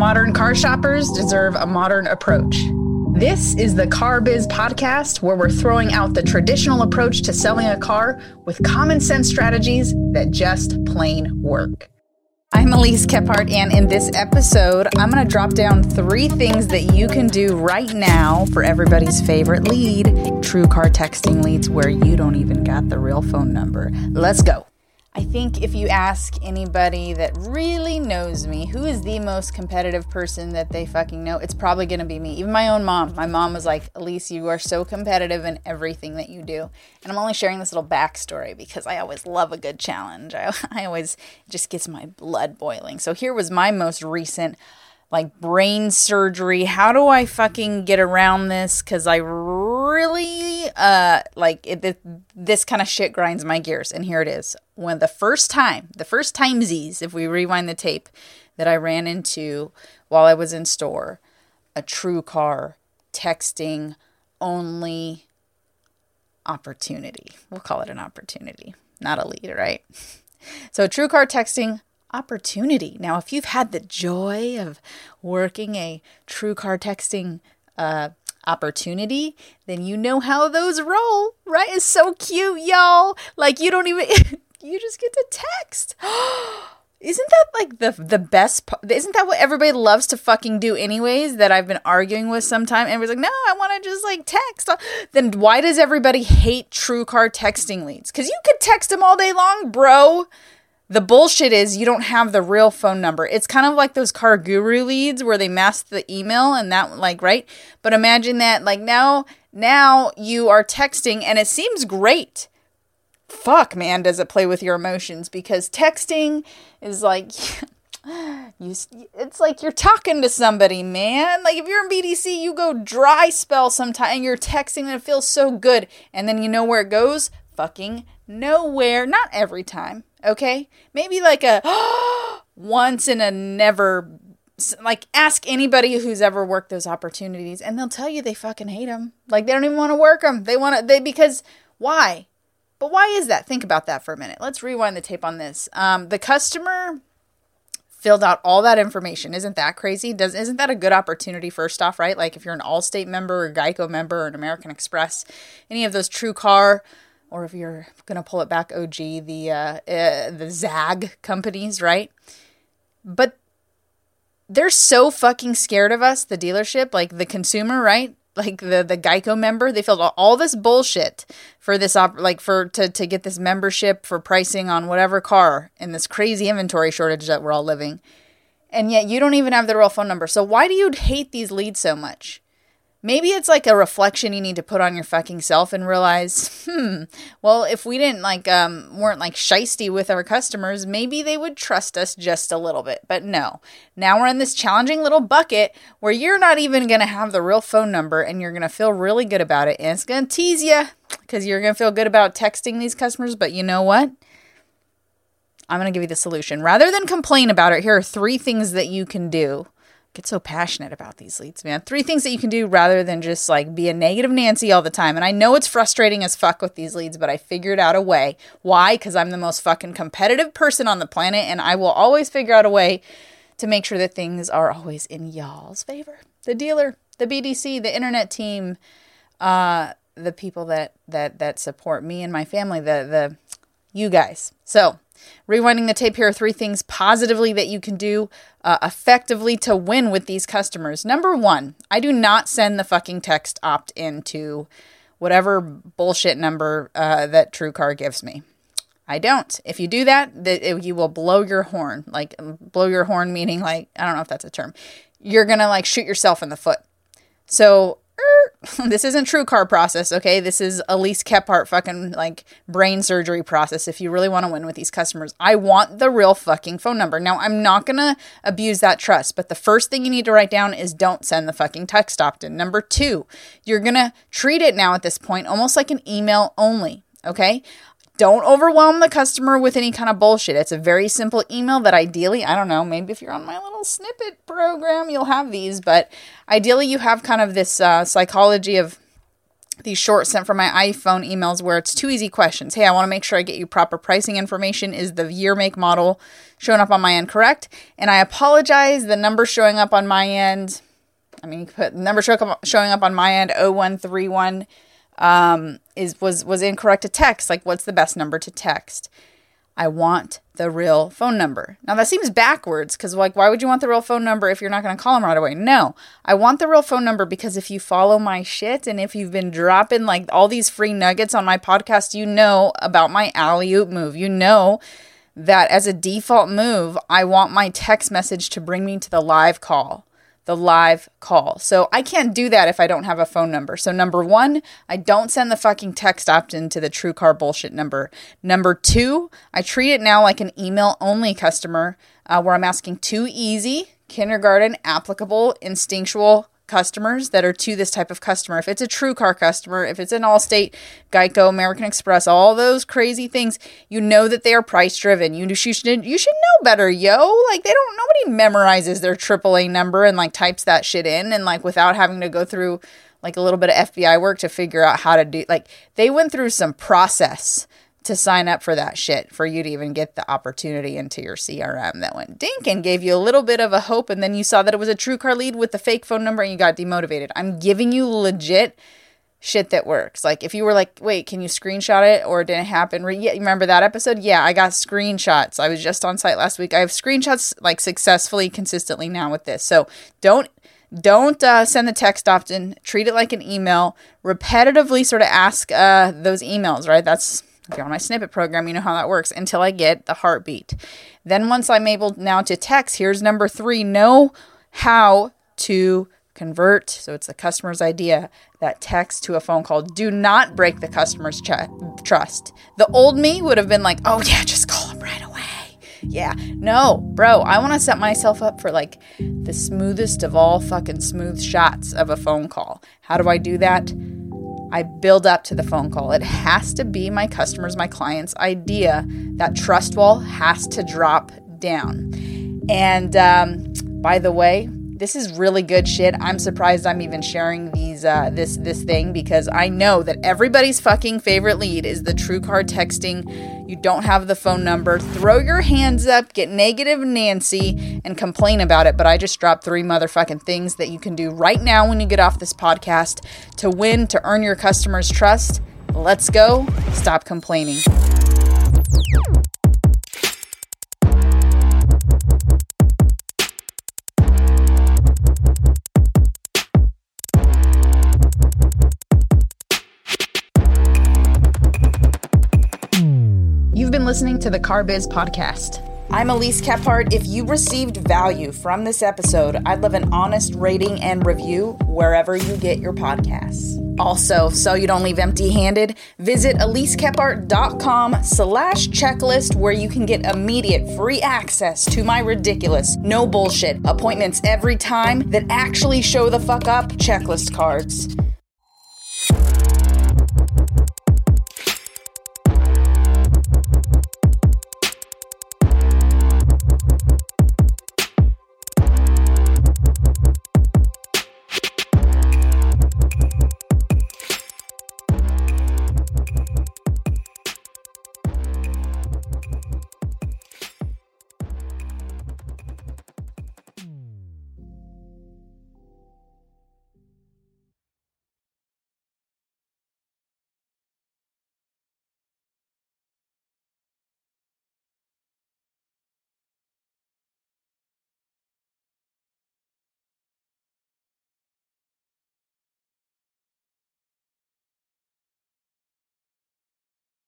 Modern car shoppers deserve a modern approach. This is the CarBiz podcast where we're throwing out the traditional approach to selling a car with common sense strategies that just plain work. I'm Elise Kephart, and in this episode, I'm going to drop down three things that you can do right now for everybody's favorite lead TrueCar texting leads where you don't even got the real phone number. Let's go. I think if you ask anybody that really knows me, who is the most competitive person that they fucking know, it's probably gonna be me. Even my own mom. My mom was like, Elise, you are so competitive in everything that you do. And I'm only sharing this little backstory because I always love a good challenge. I, I always just gets my blood boiling. So here was my most recent like brain surgery. How do I fucking get around this? Because I really uh like it, this kind of shit grinds my gears. And here it is. When the first time, the first time Z's, if we rewind the tape, that I ran into while I was in store, a TrueCar texting only opportunity. We'll call it an opportunity, not a lead, right? So, TrueCar texting opportunity. Now, if you've had the joy of working a TrueCar texting uh, opportunity, then you know how those roll, right? It's so cute, y'all. Like you don't even you just get to text. Isn't that like the the best? part? Isn't that what everybody loves to fucking do anyways? That I've been arguing with sometime. And everybody's like, no, I want to just like text. Uh, then why does everybody hate TrueCar texting leads? Because you could text them all day long, bro. The bullshit is you don't have the real phone number. It's kind of like those car guru leads where they mask the email and that like right? But imagine that like now now you are texting and it seems great. Fuck man, does it play with your emotions because texting is like you it's like you're talking to somebody, man. Like if you're in BDC, you go dry spell sometime and you're texting and it feels so good and then you know where it goes? Fucking nowhere. Not every time Okay? Maybe like a once in a never like ask anybody who's ever worked those opportunities and they'll tell you they fucking hate them. Like they don't even want to work them. They want to they because why? But why is that? Think about that for a minute. Let's rewind the tape on this. Um, the customer filled out all that information. Isn't that crazy? Does isn't that a good opportunity first off, right? Like if you're an Allstate member or Geico member or an American Express, any of those TrueCar or if you're gonna pull it back, OG the uh, uh, the Zag companies, right? But they're so fucking scared of us, the dealership, like the consumer, right? Like the the Geico member, they filled all this bullshit for this op- like for to to get this membership for pricing on whatever car in this crazy inventory shortage that we're all living. And yet you don't even have the real phone number. So why do you hate these leads so much? Maybe it's like a reflection you need to put on your fucking self and realize, hmm, well, if we didn't like, um, weren't like shisty with our customers, maybe they would trust us just a little bit. But no, now we're in this challenging little bucket where you're not even to have the real phone number and you're to feel really good about it. And it's to tease you because you're to feel good about texting these customers. But you know what? I'm to give you the solution. Rather than complain about it, here are three things that you can do get so passionate about these leads, man. Three things that you can do rather than just like be a negative Nancy all the time. And I know it's frustrating as fuck with these leads, but I figured out a way. Why? Because I'm the most fucking competitive person on the planet, and I will always figure out a way to make sure that things are always in y'all's favor. The dealer, the BDC, the internet team, uh, the people that that that support me and my family, the the you guys. So Rewinding the tape, here are three things positively that you can do uh, effectively to win with these customers. Number one, I do not send the fucking text opt in to whatever bullshit number uh, that TrueCar gives me. I don't. If you do that, th- you will blow your horn. Like, blow your horn, meaning, like, I don't know if that's a term. You're going to, like, shoot yourself in the foot. So this isn't TrueCar process, okay? This is Elise Kephart fucking like brain surgery process if you really want to win with these customers. I want the real fucking phone number. Now, I'm not gonna abuse that trust, but the first thing you need to write down is don't send the fucking text opt in. Number two, you're gonna treat it now at this point almost like an email only, okay? Don't overwhelm the customer with any kind of bullshit. It's a very simple email that ideally, I don't know, maybe if you're on my little snippet program, you'll have these, but ideally you have kind of this uh, psychology of these short sent from my iPhone emails where it's two easy questions. Hey, I want to make sure I get you proper pricing information. Is the year, make, model showing up on my end correct? And I apologize. The number showing up on my end, I mean, you put number showing up on my end 0131 um, is was was incorrect to text. Like, what's the best number to text? I want the real phone number. Now that seems backwards because like why would you want the real phone number if you're not going to call them right away? No. I want the real phone number because if you follow my shit and if you've been dropping like all these free nuggets on my podcast, you know about my alley oop move. You know that as a default move, I want my text message to bring me to the live call the live call. So I can't do that if I don't have a phone number. So number one, I don't send the fucking text opt in to the TrueCar bullshit number. Number two, I treat it now like an email only customer uh, where I'm asking too easy, kindergarten, applicable, instinctual customers that are to this type of customer. If it's a TrueCar customer, if it's an Allstate, Geico, American Express, all those crazy things, you know that they are price driven. You, you should you should know better, yo. Like they don't nobody memorizes their AAA number and like types that shit in and like without having to go through like a little bit of FBI work to figure out how to do like they went through some process to sign up for that shit for you to even get the opportunity into your CRM that went dink and gave you a little bit of a hope and then you saw that it was a TrueCar lead with the fake phone number and you got demotivated. I'm giving you legit shit that works. Like if you were like, "Wait, can you screenshot it or it didn't happen?" Re- yeah, remember that episode? Yeah, I got screenshots. I was just on site last week. I have screenshots like successfully consistently now with this. So, don't don't uh, send the text often. Treat it like an email. Repetitively sort of ask uh, those emails, right? That's if you're on my snippet program, you know how that works until I get the heartbeat. Then, once I'm able now to text, here's number three know how to convert. So, it's the customer's idea that text to a phone call. Do not break the customer's ch- trust. The old me would have been like, oh, yeah, just call them right away. Yeah, no, bro, I want to set myself up for like the smoothest of all fucking smooth shots of a phone call. How do I do that? I build up to the phone call. It has to be my customers, my clients' idea. That trust wall has to drop down. And um, by the way, this is really good shit. I'm surprised I'm even sharing these uh, this this thing because I know that everybody's fucking favorite lead is the TrueCar texting. You don't have the phone number. Throw your hands up, get negative Nancy, and complain about it. But I just dropped three motherfucking things that you can do right now when you get off this podcast to win, to earn your customers' trust. Let's go. Stop complaining. Listening to the CarBiz Podcast. I'm Elise Kephart. If you received value from this episode, I'd love an honest rating and review wherever you get your podcasts. Also, so you don't leave empty handed, visit elisekephart.com slash checklist where you can get immediate free access to my ridiculous, no bullshit appointments every time that actually show the fuck up checklist cards.